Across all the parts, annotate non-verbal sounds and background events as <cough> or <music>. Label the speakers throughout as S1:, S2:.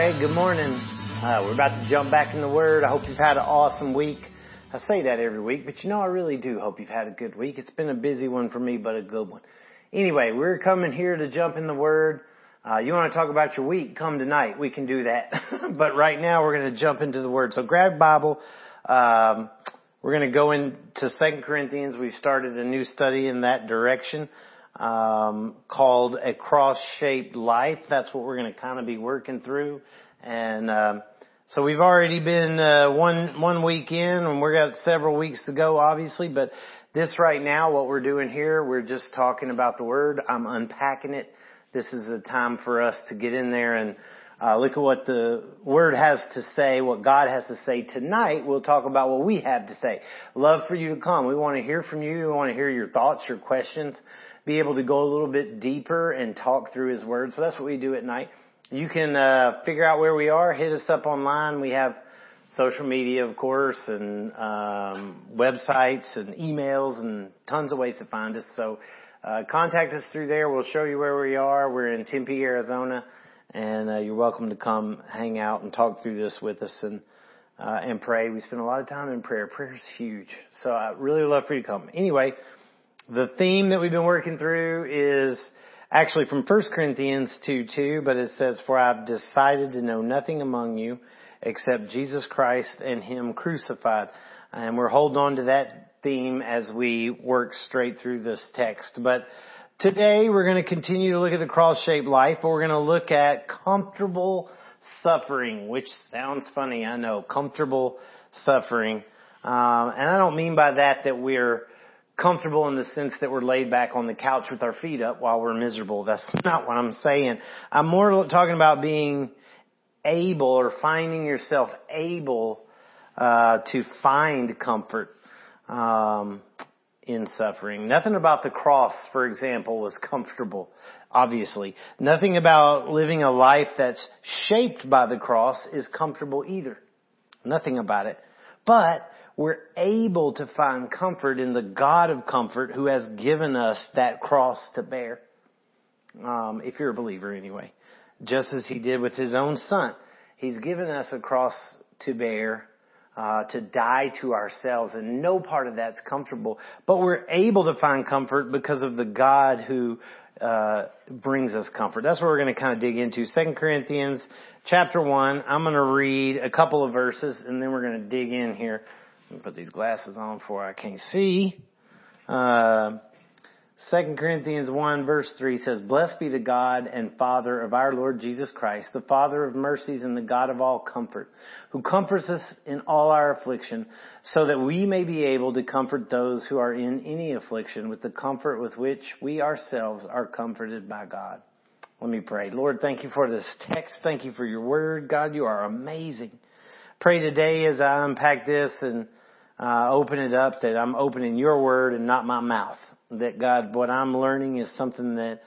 S1: Right, good morning. Uh, we're about to jump back in the Word. I hope you've had an awesome week. I say that every week, but you know I really do hope you've had a good week. It's been a busy one for me, but a good one. Anyway, we're coming here to jump in the Word. Uh, you want to talk about your week? Come tonight. We can do that. <laughs> but right now we're going to jump into the Word. So grab Bible. Um, we're going to go into Second Corinthians. We've started a new study in that direction um, called a cross-shaped life. That's what we're going to kind of be working through. And um, so we've already been uh, one one week in, and we've got several weeks to go, obviously. But this right now, what we're doing here, we're just talking about the Word. I'm unpacking it. This is a time for us to get in there and uh, look at what the Word has to say, what God has to say tonight. We'll talk about what we have to say. Love for you to come. We want to hear from you. We want to hear your thoughts, your questions be able to go a little bit deeper and talk through His Word. So that's what we do at night. You can uh, figure out where we are. Hit us up online. We have social media, of course, and um, websites and emails and tons of ways to find us. So uh, contact us through there. We'll show you where we are. We're in Tempe, Arizona, and uh, you're welcome to come hang out and talk through this with us and uh, and pray. We spend a lot of time in prayer. Prayer is huge, so I really love for you to come. Anyway. The theme that we've been working through is actually from 1 Corinthians 2 2, but it says, For I've decided to know nothing among you except Jesus Christ and Him crucified. And we're holding on to that theme as we work straight through this text. But today we're going to continue to look at the cross-shaped life, but we're going to look at comfortable suffering, which sounds funny, I know, comfortable suffering. Um, and I don't mean by that that we're comfortable in the sense that we're laid back on the couch with our feet up while we're miserable. That's <laughs> not what I'm saying. I'm more talking about being able or finding yourself able uh, to find comfort um, in suffering. Nothing about the cross, for example, was comfortable. Obviously, nothing about living a life that's shaped by the cross is comfortable either. Nothing about it. But we're able to find comfort in the God of comfort who has given us that cross to bear. Um, if you're a believer anyway. Just as he did with his own son. He's given us a cross to bear, uh, to die to ourselves and no part of that's comfortable. But we're able to find comfort because of the God who, uh, brings us comfort. That's what we're going to kind of dig into. Second Corinthians chapter one. I'm going to read a couple of verses and then we're going to dig in here put these glasses on before I can't see. Uh, 2 Corinthians 1 verse 3 says, Blessed be the God and Father of our Lord Jesus Christ, the Father of mercies and the God of all comfort, who comforts us in all our affliction, so that we may be able to comfort those who are in any affliction with the comfort with which we ourselves are comforted by God. Let me pray. Lord, thank you for this text. Thank you for your word. God, you are amazing. Pray today as I unpack this and uh, open it up that I'm opening your word and not my mouth. That God, what I'm learning is something that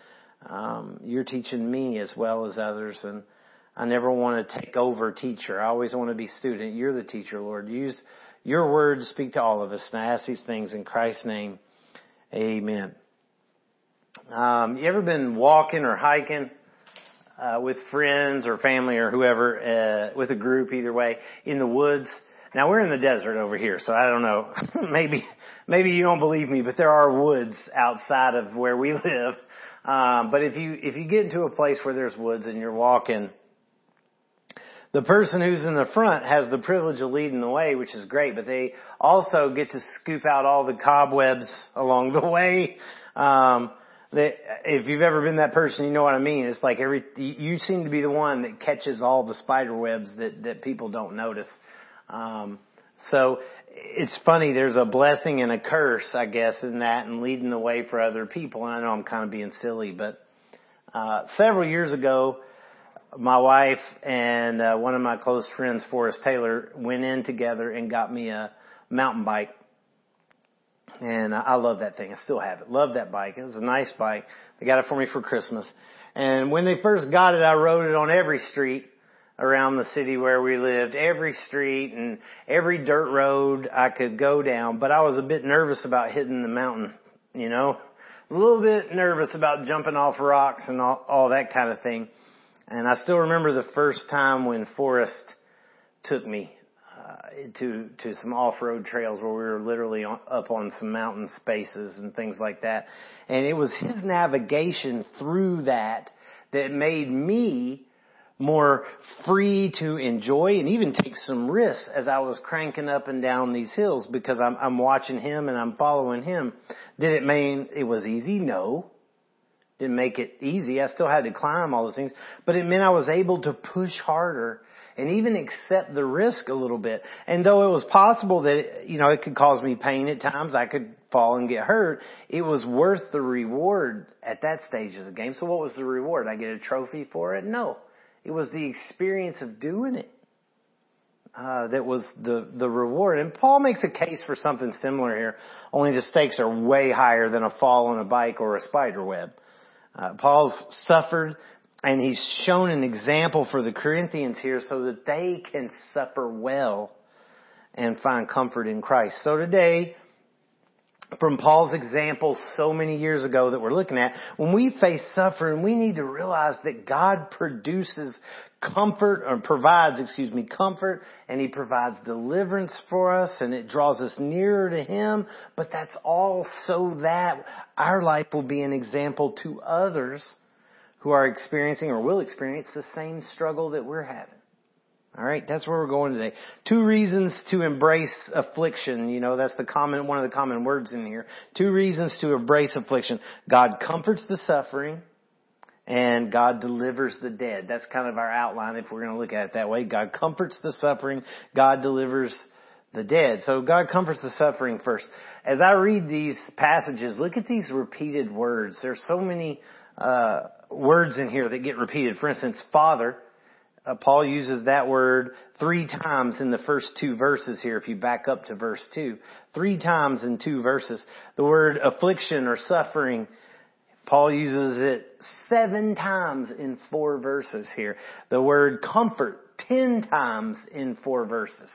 S1: um, you're teaching me as well as others, and I never want to take over teacher. I always want to be student. You're the teacher, Lord. Use your word to speak to all of us. And I ask these things in Christ's name. Amen. Um, you ever been walking or hiking uh, with friends or family or whoever, uh, with a group either way, in the woods? Now we're in the desert over here, so I don't know. <laughs> maybe, maybe you don't believe me, but there are woods outside of where we <laughs> live. Um, but if you, if you get into a place where there's woods and you're walking, the person who's in the front has the privilege of leading the way, which is great, but they also get to scoop out all the cobwebs along the <laughs> way. Um, that if you've ever been that person, you know what I mean. It's like every, you seem to be the one that catches all the spider webs that, that people don't notice. Um, so it's funny. There's a blessing and a curse, I guess, in that, and leading the way for other people. And I know I'm kind of being silly, but uh, several years ago, my wife and uh, one of my close friends, Forrest Taylor, went in together and got me a mountain bike. And I love that thing. I still have it. Love that bike. It was a nice bike. They got it for me for Christmas. And when they first got it, I rode it on every street around the city where we lived, every street and every dirt road I could go down, but I was a bit nervous about hitting the mountain, you know, a little bit nervous about jumping off rocks and all, all that kind of thing. And I still remember the first time when Forrest took me uh, to to some off-road trails where we were literally on, up on some mountain spaces and things like that. And it was his navigation through that that made me more free to enjoy and even take some risks as I was cranking up and down these hills because I'm, I'm watching him and I'm following him. Did it mean it was easy? No. Didn't make it easy. I still had to climb all those things, but it meant I was able to push harder and even accept the risk a little bit. And though it was possible that, you know, it could cause me pain at times, I could fall and get hurt, it was worth the reward at that stage of the game. So what was the reward? I get a trophy for it? No. It was the experience of doing it. Uh, that was the the reward. And Paul makes a case for something similar here. Only the stakes are way higher than a fall on a bike or a spider web. Uh, Paul's suffered, and he's shown an example for the Corinthians here, so that they can suffer well and find comfort in Christ. So today, from Paul's example so many years ago that we're looking at, when we face suffering, we need to realize that God produces comfort or provides, excuse me, comfort and He provides deliverance for us and it draws us nearer to Him. But that's all so that our life will be an example to others who are experiencing or will experience the same struggle that we're having. All right, that's where we're going today. Two reasons to embrace affliction. You know, that's the common, one of the common words in here. Two reasons to embrace affliction. God comforts the suffering and God delivers the dead. That's kind of our outline if we're going to look at it that way. God comforts the suffering. God delivers the dead. So God comforts the suffering first. As I read these passages, look at these repeated words. There's so many, uh, words in here that get repeated. For instance, Father, uh, Paul uses that word three times in the first two verses here, if you back up to verse two. Three times in two verses. The word affliction or suffering, Paul uses it seven times in four verses here. The word comfort, ten times in four verses.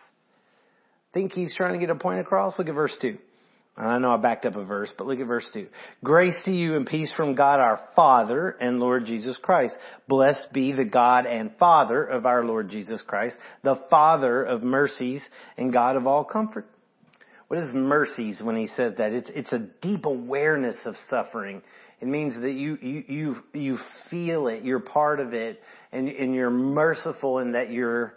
S1: Think he's trying to get a point across? Look at verse two. I know I backed up a verse, but look at verse 2. Grace to you and peace from God our Father and Lord Jesus Christ. Blessed be the God and Father of our Lord Jesus Christ, the Father of mercies and God of all comfort. What is mercies when he says that? It's, it's a deep awareness of suffering. It means that you, you, you, you feel it, you're part of it, and, and you're merciful in that you're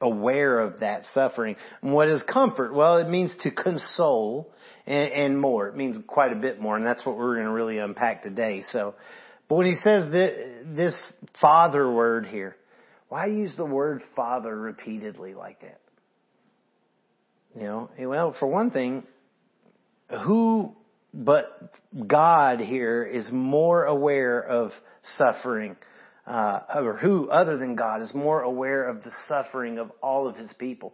S1: aware of that suffering. And what is comfort? Well, it means to console and, and more. It means quite a bit more, and that's what we're going to really unpack today. So, but when he says that, this father word here, why use the word father repeatedly like that? You know, well, for one thing, who but God here is more aware of suffering, uh, or who other than God is more aware of the suffering of all of his people.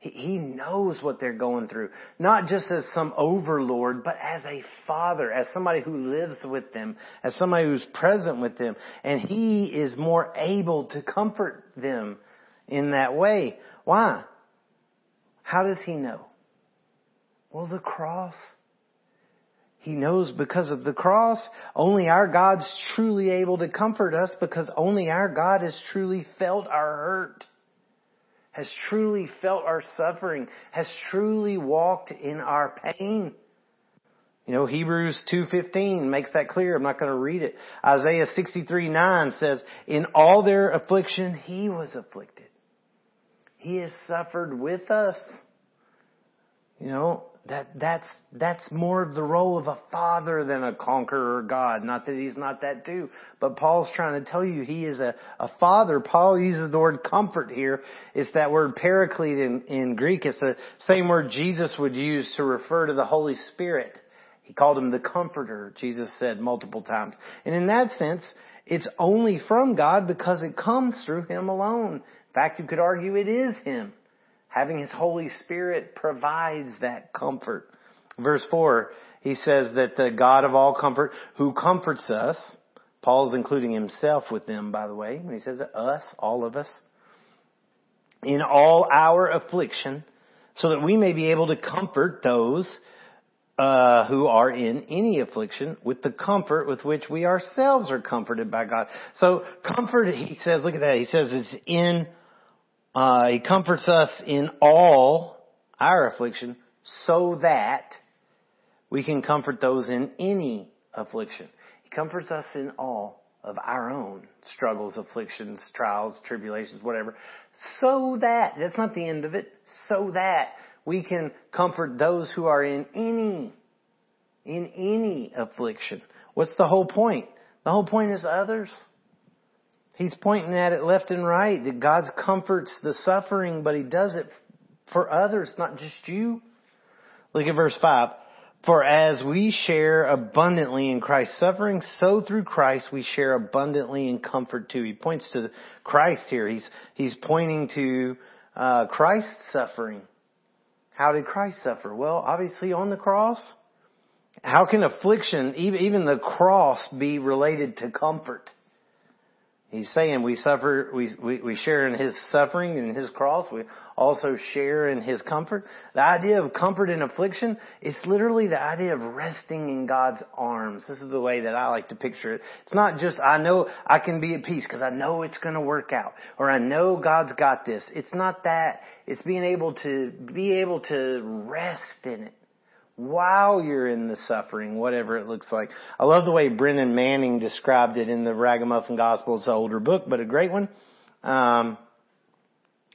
S1: He knows what they're going through. Not just as some overlord, but as a father, as somebody who lives with them, as somebody who's present with them. And he is more able to comfort them in that way. Why? How does he know? Well, the cross. He knows because of the cross. Only our God's truly able to comfort us because only our God has truly felt our hurt has truly felt our suffering, has truly walked in our pain. You know, Hebrews 2.15 makes that clear. I'm not going to read it. Isaiah 63.9 says, in all their affliction, He was afflicted. He has suffered with us. You know, that that's that's more of the role of a father than a conqueror God. Not that he's not that too, but Paul's trying to tell you he is a, a father. Paul uses the word comfort here. It's that word paraclete in, in Greek. It's the same word Jesus would use to refer to the Holy Spirit. He called him the comforter, Jesus said multiple times. And in that sense, it's only from God because it comes through him alone. In fact, you could argue it is him. Having His Holy Spirit provides that comfort. Verse 4, he says that the God of all comfort who comforts us, Paul's including himself with them, by the way, when he says us, all of us, in all our affliction, so that we may be able to comfort those uh, who are in any affliction with the comfort with which we ourselves are comforted by God. So comfort, he says, look at that. He says it's in, uh, he comforts us in all our affliction so that we can comfort those in any affliction. He comforts us in all of our own struggles, afflictions, trials, tribulations, whatever, so that, that's not the end of it, so that we can comfort those who are in any, in any affliction. What's the whole point? The whole point is others. He's pointing at it left and right that God comforts the suffering, but He does it for others, not just you. Look at verse 5. For as we share abundantly in Christ's suffering, so through Christ we share abundantly in comfort too. He points to Christ here. He's, he's pointing to uh, Christ's suffering. How did Christ suffer? Well, obviously on the cross. How can affliction, even, even the cross, be related to comfort? He's saying we suffer, we, we, we share in His suffering and His cross. We also share in His comfort. The idea of comfort in affliction, it's literally the idea of resting in God's arms. This is the way that I like to picture it. It's not just, I know I can be at peace because I know it's going to work out or I know God's got this. It's not that. It's being able to, be able to rest in it while you're in the suffering, whatever it looks like. I love the way Brennan Manning described it in the Ragamuffin Gospel. It's an older book, but a great one. Um,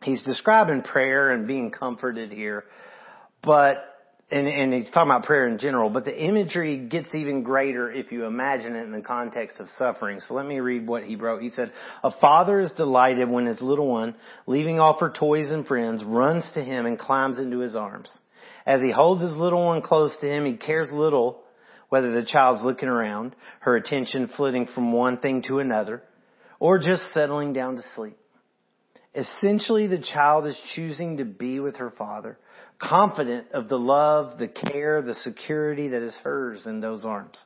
S1: he's describing prayer and being comforted here, but and, and he's talking about prayer in general, but the imagery gets even greater if you imagine it in the context of suffering. So let me read what he wrote. He said, A father is delighted when his little one, leaving off her toys and friends, runs to him and climbs into his arms. As he holds his little one close to him, he cares little whether the child's looking around, her attention flitting from one thing to another, or just settling down to sleep. Essentially, the child is choosing to be with her father, confident of the love, the care, the security that is hers in those arms.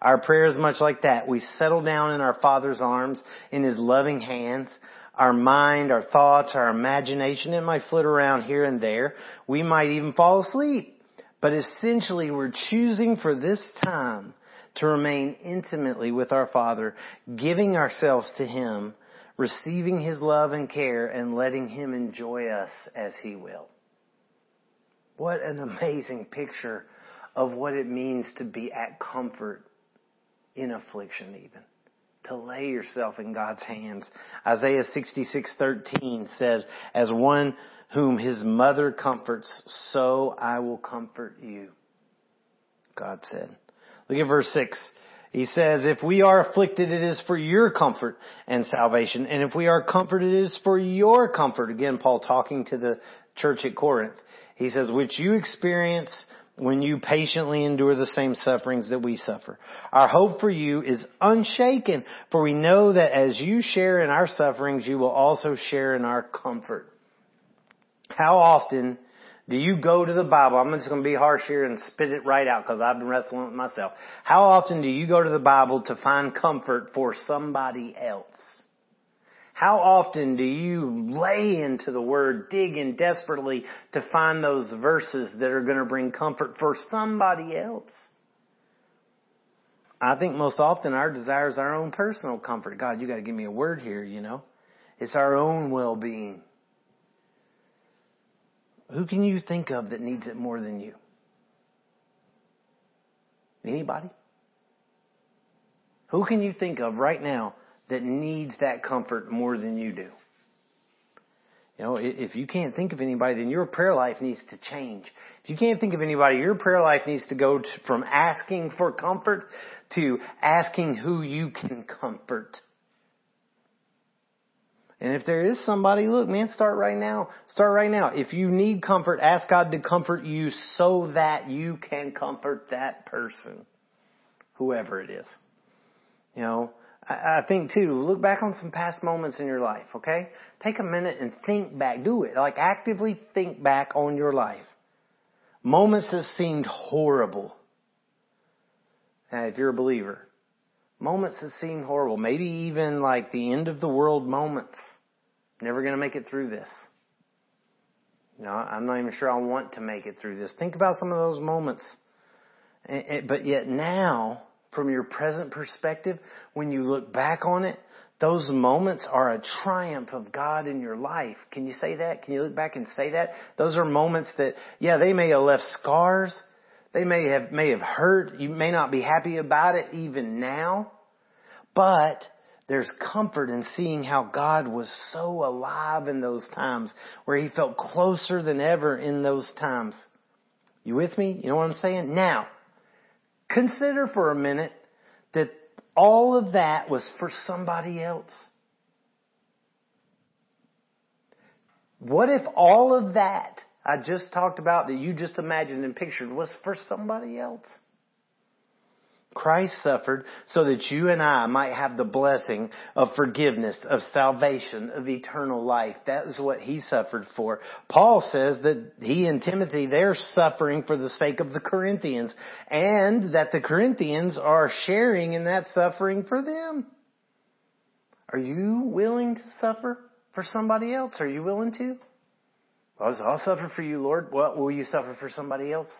S1: Our prayer is much like that. We settle down in our Father's arms, in His loving hands, our mind, our thoughts, our imagination. It might flit around here and there. We might even fall asleep. But essentially we're choosing for this time to remain intimately with our Father, giving ourselves to Him, receiving His love and care, and letting Him enjoy us as He will. What an amazing picture of what it means to be at comfort in affliction even to lay yourself in God's hands. Isaiah 66:13 says, "As one whom his mother comforts, so I will comfort you." God said. Look at verse 6. He says, if we are afflicted, it is for your comfort and salvation. And if we are comforted, it is for your comfort. Again, Paul talking to the church at Corinth. He says, which you experience when you patiently endure the same sufferings that we suffer. Our hope for you is unshaken, for we know that as you share in our sufferings, you will also share in our comfort. How often do you go to the Bible? I'm just going to be harsh here and spit it right out because I've been wrestling with myself. How often do you go to the Bible to find comfort for somebody else? How often do you lay into the Word, digging desperately to find those verses that are going to bring comfort for somebody else? I think most often our desire is our own personal comfort. God, you got to give me a word here, you know. It's our own well-being. Who can you think of that needs it more than you? Anybody? Who can you think of right now that needs that comfort more than you do. You know, if you can't think of anybody, then your prayer life needs to change. If you can't think of anybody, your prayer life needs to go from asking for comfort to asking who you can comfort. And if there is somebody, look, man, start right now. Start right now. If you need comfort, ask God to comfort you so that you can comfort that person, whoever it is. You know, I think too, look back on some past moments in your life, okay? Take a minute and think back. Do it. Like actively think back on your life. Moments that seemed horrible. Uh, if you're a believer. Moments that seemed horrible. Maybe even like the end of the world moments. Never gonna make it through this. You know, I'm not even sure I want to make it through this. Think about some of those moments But yet now, from your present perspective, when you look back on it, those moments are a triumph of God in your life. Can you say that? Can you look back and say that? Those are moments that, yeah, they may have left scars. They may have, may have hurt. You may not be happy about it even now. But there's comfort in seeing how God was so alive in those times, where He felt closer than ever in those times. You with me? You know what I'm saying? Now, consider for a minute that all of that was for somebody else. What if all of that I just talked about that you just imagined and pictured was for somebody else? Christ suffered so that you and I might have the blessing of forgiveness, of salvation, of eternal life. That is what he suffered for. Paul says that he and Timothy, they're suffering for the sake of the Corinthians and that the Corinthians are sharing in that suffering for them. Are you willing to suffer for somebody else? Are you willing to? I'll suffer for you, Lord. What will you suffer for somebody else?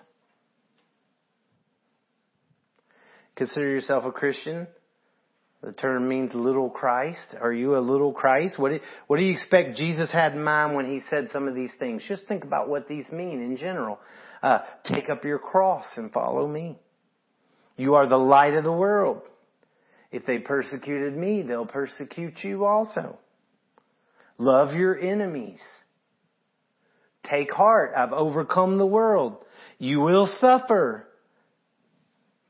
S1: Consider yourself a Christian? The term means little Christ. Are you a little Christ? What do, what do you expect Jesus had in mind when he said some of these things? Just think about what these mean in general. Uh, take up your cross and follow me. You are the light of the world. If they persecuted me, they'll persecute you also. Love your enemies. Take heart. I've overcome the world. You will suffer.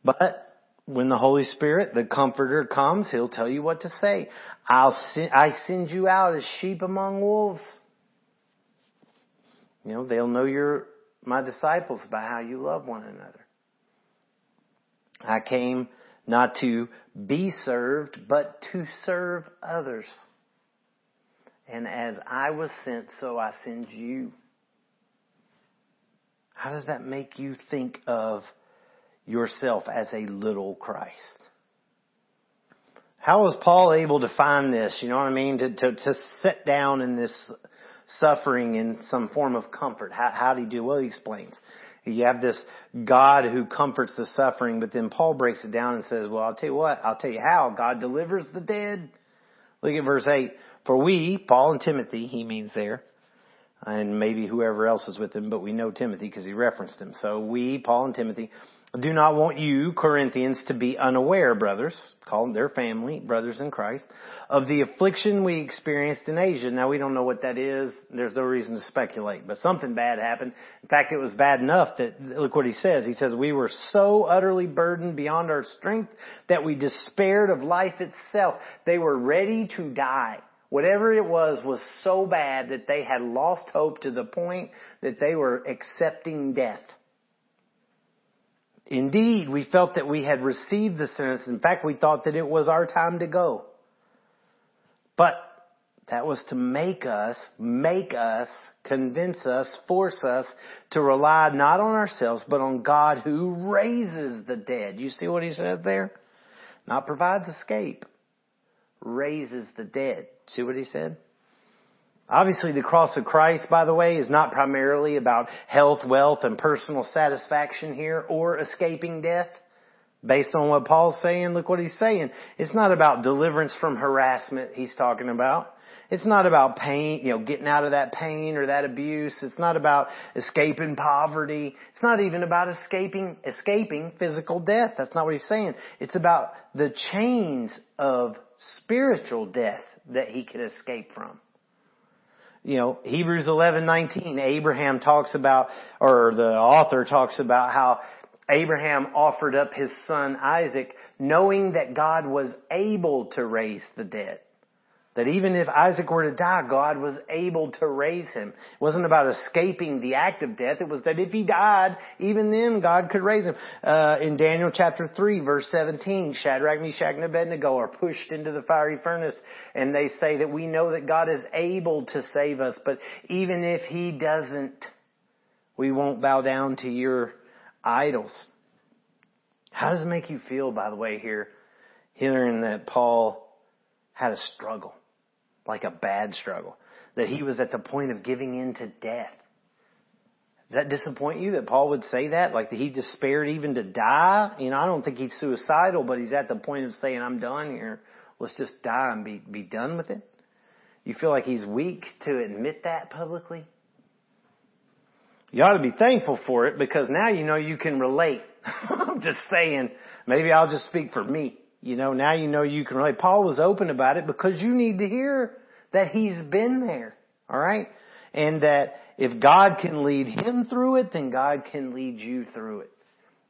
S1: But when the Holy Spirit, the Comforter comes, He'll tell you what to say. I'll send, I send you out as sheep among wolves. You know, they'll know you're my disciples by how you love one another. I came not to be served, but to serve others. And as I was sent, so I send you. How does that make you think of yourself as a little Christ. How was Paul able to find this? You know what I mean? To, to, to sit down in this suffering in some form of comfort. How, how did he do? Well, he explains. You have this God who comforts the suffering, but then Paul breaks it down and says, well, I'll tell you what, I'll tell you how. God delivers the dead. Look at verse 8. For we, Paul and Timothy, he means there, and maybe whoever else is with him, but we know Timothy because he referenced him. So we, Paul and Timothy, do not want you, Corinthians, to be unaware, brothers, call their family, brothers in Christ, of the affliction we experienced in Asia. Now we don't know what that is. There's no reason to speculate, but something bad happened. In fact, it was bad enough that, look what he says. He says, we were so utterly burdened beyond our strength that we despaired of life itself. They were ready to die. Whatever it was was so bad that they had lost hope to the point that they were accepting death. Indeed, we felt that we had received the sentence. In fact, we thought that it was our time to go. But that was to make us, make us, convince us, force us to rely not on ourselves, but on God who raises the dead. You see what he said there? Not provides escape, raises the dead. See what he said? Obviously, the cross of Christ, by the way, is not primarily about health, wealth, and personal satisfaction here or escaping death. Based on what Paul's saying, look what he's saying. It's not about deliverance from harassment he's talking about. It's not about pain, you know, getting out of that pain or that abuse. It's not about escaping poverty. It's not even about escaping, escaping physical death. That's not what he's saying. It's about the chains of spiritual death that he can escape from you know, Hebrews 11:19, Abraham talks about, or the author talks about how Abraham offered up his son Isaac knowing that God was able to raise the dead. That even if Isaac were to die, God was able to raise him. It wasn't about escaping the act of death. It was that if he died, even then God could raise him. Uh, in Daniel chapter 3 verse 17, Shadrach, Meshach, and Abednego are pushed into the fiery furnace and they say that we know that God is able to save us, but even if he doesn't, we won't bow down to your idols. How does it make you feel, by the way, here, hearing that Paul had a struggle? Like a bad struggle, that he was at the point of giving in to death. Does that disappoint you that Paul would say that? Like that he despaired even to die? You know, I don't think he's suicidal, but he's at the point of saying, I'm done here. Let's just die and be, be done with it. You feel like he's weak to admit that publicly? You ought to be thankful for it because now you know you can relate. <laughs> I'm just saying, maybe I'll just speak for me. You know, now you know you can relate. Paul was open about it because you need to hear that he's been there. Alright? And that if God can lead him through it, then God can lead you through it.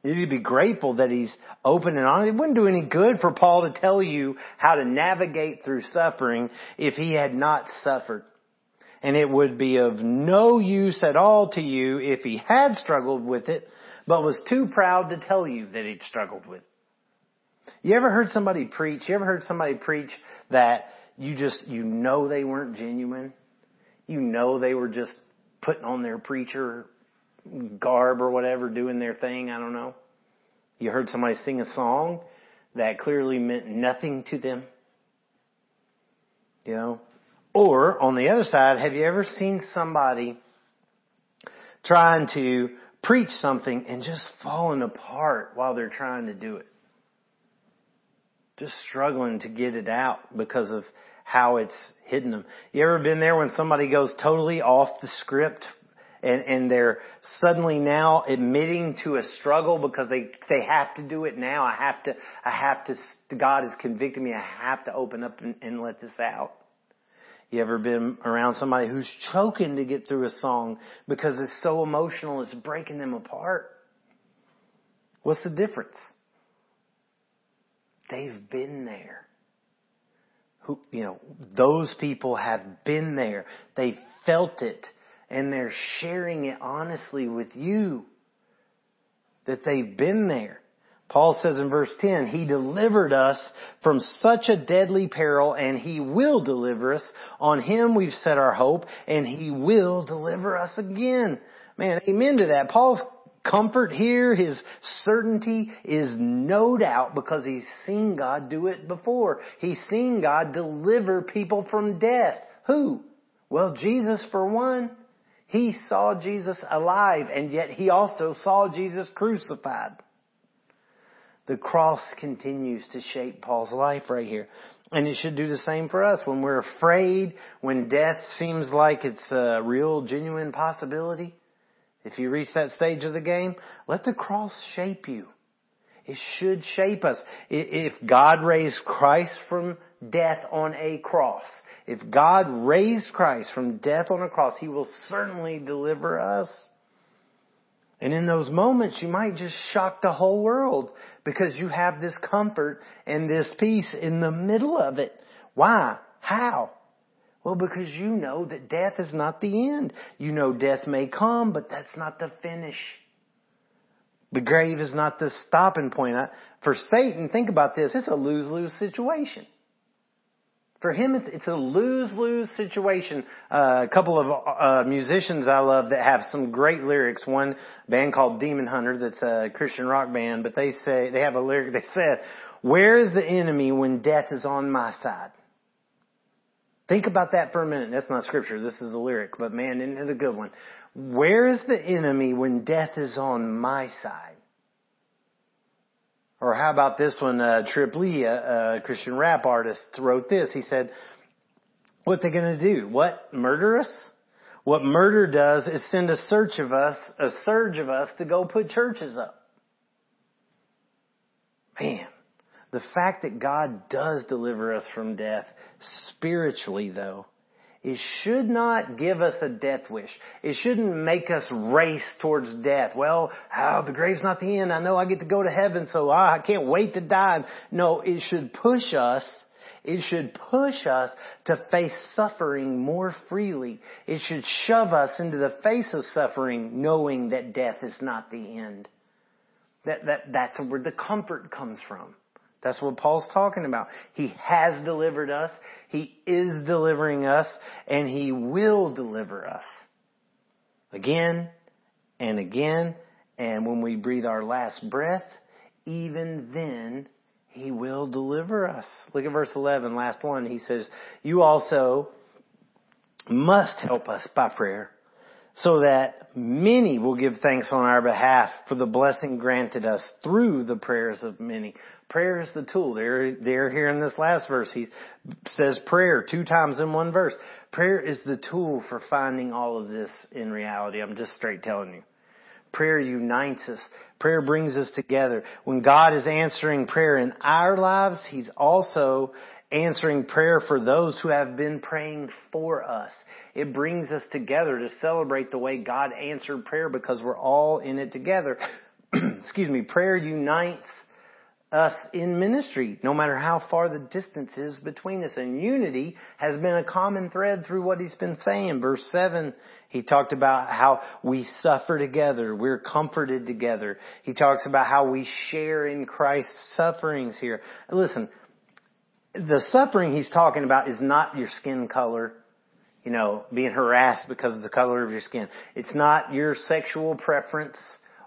S1: You need to be grateful that he's open and honest. It wouldn't do any good for Paul to tell you how to navigate through suffering if he had not suffered. And it would be of no use at all to you if he had struggled with it, but was too proud to tell you that he'd struggled with it. You ever heard somebody preach? You ever heard somebody preach that you just, you know they weren't genuine? You know they were just putting on their preacher garb or whatever, doing their thing. I don't know. You heard somebody sing a song that clearly meant nothing to them. You know? Or on the other side, have you ever seen somebody trying to preach something and just falling apart while they're trying to do it? Just struggling to get it out because of how it's hidden them. You ever been there when somebody goes totally off the script and, and they're suddenly now admitting to a struggle because they, they have to do it now. I have to, I have to, God has convicted me. I have to open up and, and let this out. You ever been around somebody who's choking to get through a song because it's so emotional, it's breaking them apart? What's the difference? They've been there. Who, you know, those people have been there. They've felt it and they're sharing it honestly with you that they've been there. Paul says in verse 10, He delivered us from such a deadly peril and He will deliver us. On Him we've set our hope and He will deliver us again. Man, amen to that. Paul's comfort here, his certainty is no doubt because he's seen God do it before. He's seen God deliver people from death. Who? Well, Jesus for one. He saw Jesus alive and yet he also saw Jesus crucified. The cross continues to shape Paul's life right here. And it should do the same for us. When we're afraid, when death seems like it's a real, genuine possibility, if you reach that stage of the game, let the cross shape you. It should shape us. If God raised Christ from death on a cross, if God raised Christ from death on a cross, He will certainly deliver us. And in those moments, you might just shock the whole world because you have this comfort and this peace in the middle of it. Why? How? Well, because you know that death is not the end. You know death may come, but that's not the finish. The grave is not the stopping point. For Satan, think about this, it's a lose-lose situation. For him, it's, it's a lose-lose situation. Uh, a couple of uh, musicians I love that have some great lyrics. One band called Demon Hunter that's a Christian rock band, but they say, they have a lyric, they said, where is the enemy when death is on my side? Think about that for a minute. That's not scripture. This is a lyric, but man, isn't it a good one? Where is the enemy when death is on my side? Or how about this one? Uh, Trip Lee, a, a Christian rap artist, wrote this. He said, "What they to do? What murder us? What murder does is send a search of us, a surge of us, to go put churches up." Man, the fact that God does deliver us from death spiritually, though, it should not give us a death wish. It shouldn't make us race towards death. Well, oh, the grave's not the end. I know I get to go to heaven, so ah, I can't wait to die. No, it should push us. It should push us to face suffering more freely. It should shove us into the face of suffering knowing that death is not the end. That, that, that's where the comfort comes from. That's what Paul's talking about. He has delivered us. He is delivering us and he will deliver us. Again and again. And when we breathe our last breath, even then he will deliver us. Look at verse 11, last one. He says, you also must help us by prayer so that many will give thanks on our behalf for the blessing granted us through the prayers of many. Prayer is the tool. There, there here in this last verse, he says prayer two times in one verse. Prayer is the tool for finding all of this in reality. I'm just straight telling you. Prayer unites us. Prayer brings us together. When God is answering prayer in our lives, He's also answering prayer for those who have been praying for us. It brings us together to celebrate the way God answered prayer because we're all in it together. <clears throat> Excuse me. Prayer unites us in ministry, no matter how far the distance is between us. And unity has been a common thread through what he's been saying. Verse 7, he talked about how we suffer together. We're comforted together. He talks about how we share in Christ's sufferings here. Listen, the suffering he's talking about is not your skin color, you know, being harassed because of the color of your skin. It's not your sexual preference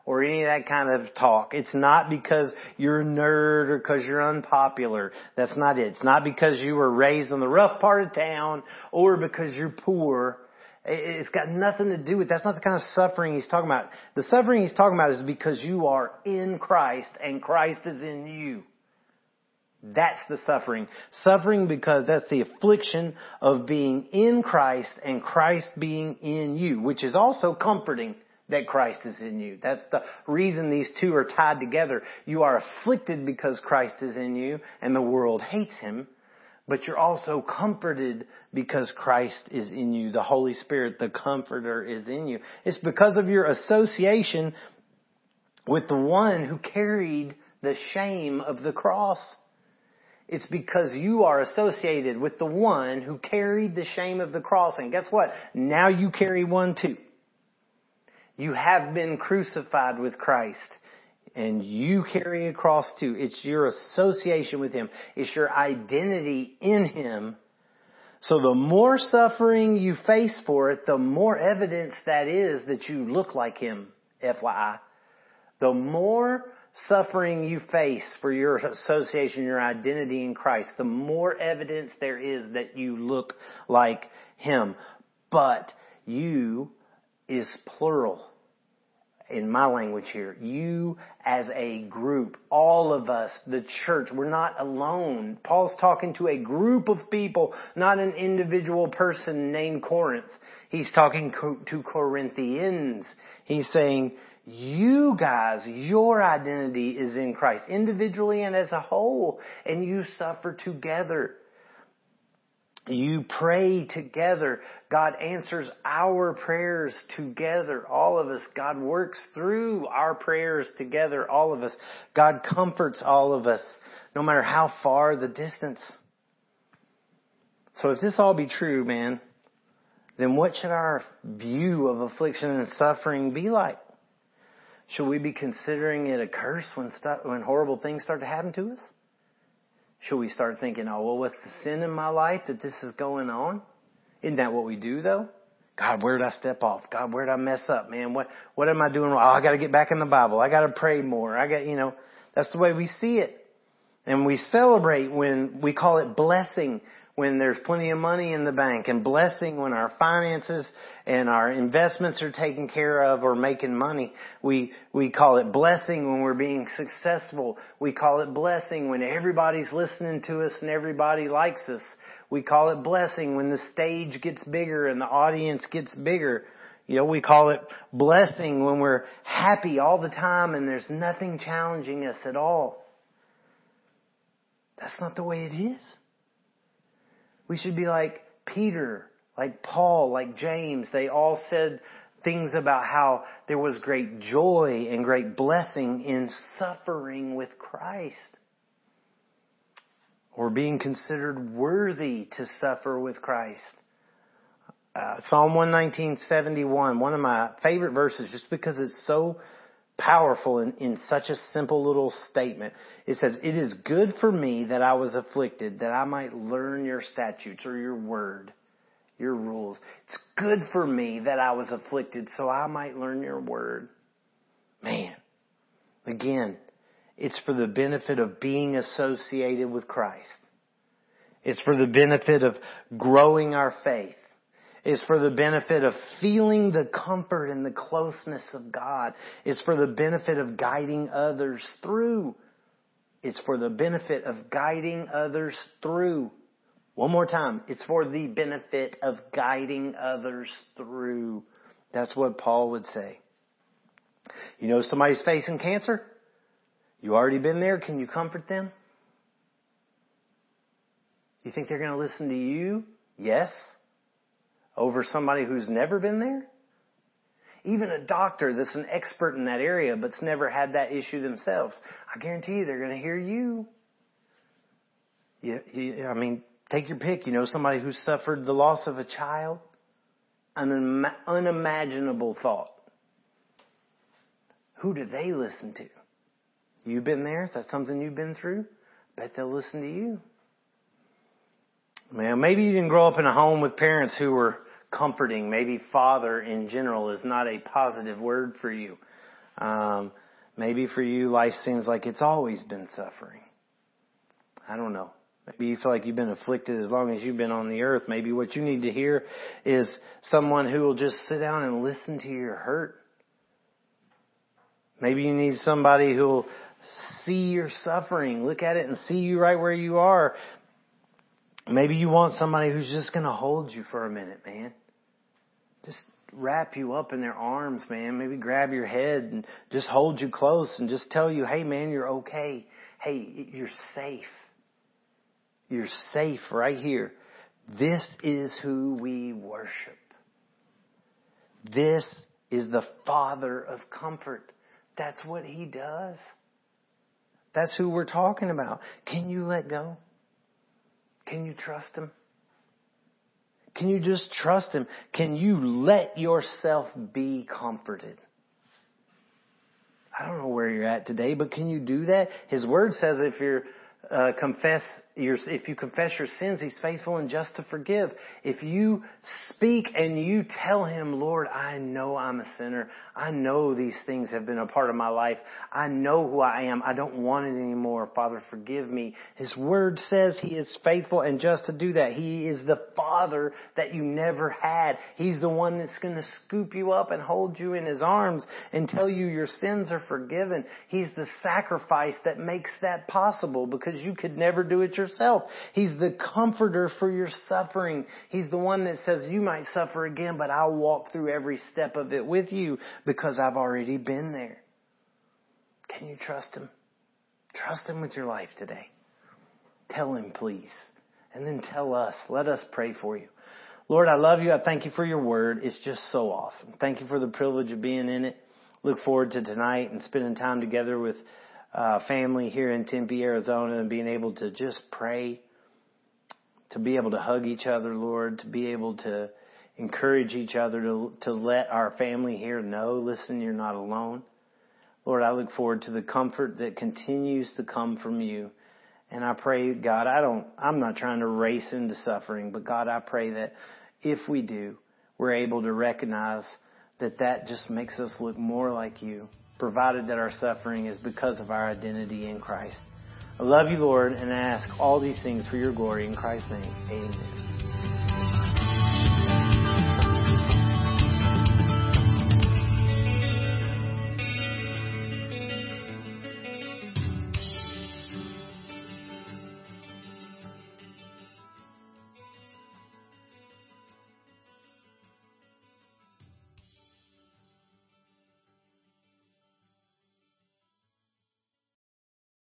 S1: or any of that kind of talk. It's not because you're a nerd or because you're unpopular. That's not it. It's not because you were raised in the rough part of town or because you're poor. It's got nothing to do with, that's not the kind of suffering he's talking about. The suffering he's talking about is because you are in Christ and Christ is in you. That's the suffering. Suffering because that's the affliction of being in Christ and Christ being in you, which is also comforting that Christ is in you. That's the reason these two are tied together. You are afflicted because Christ is in you and the world hates him, but you're also comforted because Christ is in you. The Holy Spirit, the comforter is in you. It's because of your association with the one who carried the shame of the cross. It's because you are associated with the one who carried the shame of the cross. And guess what? Now you carry one too. You have been crucified with Christ and you carry a cross too. It's your association with Him. It's your identity in Him. So the more suffering you face for it, the more evidence that is that you look like Him, FYI. The more suffering you face for your association, your identity in Christ, the more evidence there is that you look like Him. But you is plural in my language here. You as a group, all of us, the church, we're not alone. Paul's talking to a group of people, not an individual person named Corinth. He's talking to Corinthians. He's saying, you guys, your identity is in Christ, individually and as a whole, and you suffer together. You pray together. God answers our prayers together. All of us. God works through our prayers together. All of us. God comforts all of us, no matter how far the distance. So if this all be true, man, then what should our view of affliction and suffering be like? Should we be considering it a curse when, when horrible things start to happen to us? Should we start thinking, oh, well, what's the sin in my life that this is going on? Isn't that what we do though? God, where did I step off? God, where did I mess up, man? What, what am I doing wrong? Oh, I gotta get back in the Bible. I gotta pray more. I got, you know, that's the way we see it. And we celebrate when we call it blessing when there's plenty of money in the bank and blessing when our finances and our investments are taken care of or making money. We, we call it blessing when we're being successful. We call it blessing when everybody's listening to us and everybody likes us. We call it blessing when the stage gets bigger and the audience gets bigger. You know, we call it blessing when we're happy all the time and there's nothing challenging us at all. That's not the way it is. We should be like Peter, like Paul, like James. They all said things about how there was great joy and great blessing in suffering with Christ. Or being considered worthy to suffer with Christ. Uh, Psalm 119.71, one of my favorite verses just because it's so powerful in, in such a simple little statement. It says, It is good for me that I was afflicted, that I might learn your statutes or your word, your rules. It's good for me that I was afflicted so I might learn your word. Man, again, it's for the benefit of being associated with Christ. It's for the benefit of growing our faith. Is for the benefit of feeling the comfort and the closeness of God. It's for the benefit of guiding others through. It's for the benefit of guiding others through. One more time. It's for the benefit of guiding others through. That's what Paul would say. You know somebody's facing cancer? You already been there? Can you comfort them? You think they're going to listen to you? Yes. Over somebody who's never been there? Even a doctor that's an expert in that area but's never had that issue themselves. I guarantee you they're going to hear you. You, you, I mean, take your pick. You know somebody who suffered the loss of a child? An unimaginable thought. Who do they listen to? You've been there? Is that something you've been through? Bet they'll listen to you. Man, maybe you didn't grow up in a home with parents who were comforting. Maybe father in general is not a positive word for you. Um, maybe for you, life seems like it's always been suffering. I don't know. Maybe you feel like you've been afflicted as long as you've been on the earth. Maybe what you need to hear is someone who will just sit down and listen to your hurt. Maybe you need somebody who will see your suffering, look at it and see you right where you are. Maybe you want somebody who's just going to hold you for a minute, man. Just wrap you up in their arms, man. Maybe grab your head and just hold you close and just tell you, hey, man, you're okay. Hey, you're safe. You're safe right here. This is who we worship. This is the Father of comfort. That's what He does. That's who we're talking about. Can you let go? Can you trust Him? Can you just trust Him? Can you let yourself be comforted? I don't know where you're at today, but can you do that? His word says if you're uh, confess if you confess your sins, He's faithful and just to forgive. If you speak and you tell Him, Lord, I know I'm a sinner. I know these things have been a part of my life. I know who I am. I don't want it anymore. Father, forgive me. His word says He is faithful and just to do that. He is the Father that you never had. He's the one that's going to scoop you up and hold you in His arms and tell you your sins are forgiven. He's the sacrifice that makes that possible because you could never do it yourself yourself. He's the comforter for your suffering. He's the one that says you might suffer again, but I'll walk through every step of it with you because I've already been there. Can you trust Him? Trust Him with your life today. Tell Him, please. And then tell us. Let us pray for you. Lord, I love you. I thank you for your word. It's just so awesome. Thank you for the privilege of being in it. Look forward to tonight and spending time together with uh, family here in Tempe, Arizona, and being able to just pray, to be able to hug each other, Lord, to be able to encourage each other, to, to let our family here know, listen, you're not alone. Lord, I look forward to the comfort that continues to come from you. And I pray, God, I don't, I'm not trying to race into suffering, but God, I pray that if we do, we're able to recognize that that just makes us look more like you provided that our suffering is because of our identity in Christ. I love you, Lord, and I ask all these things for your glory in Christ's name. Amen.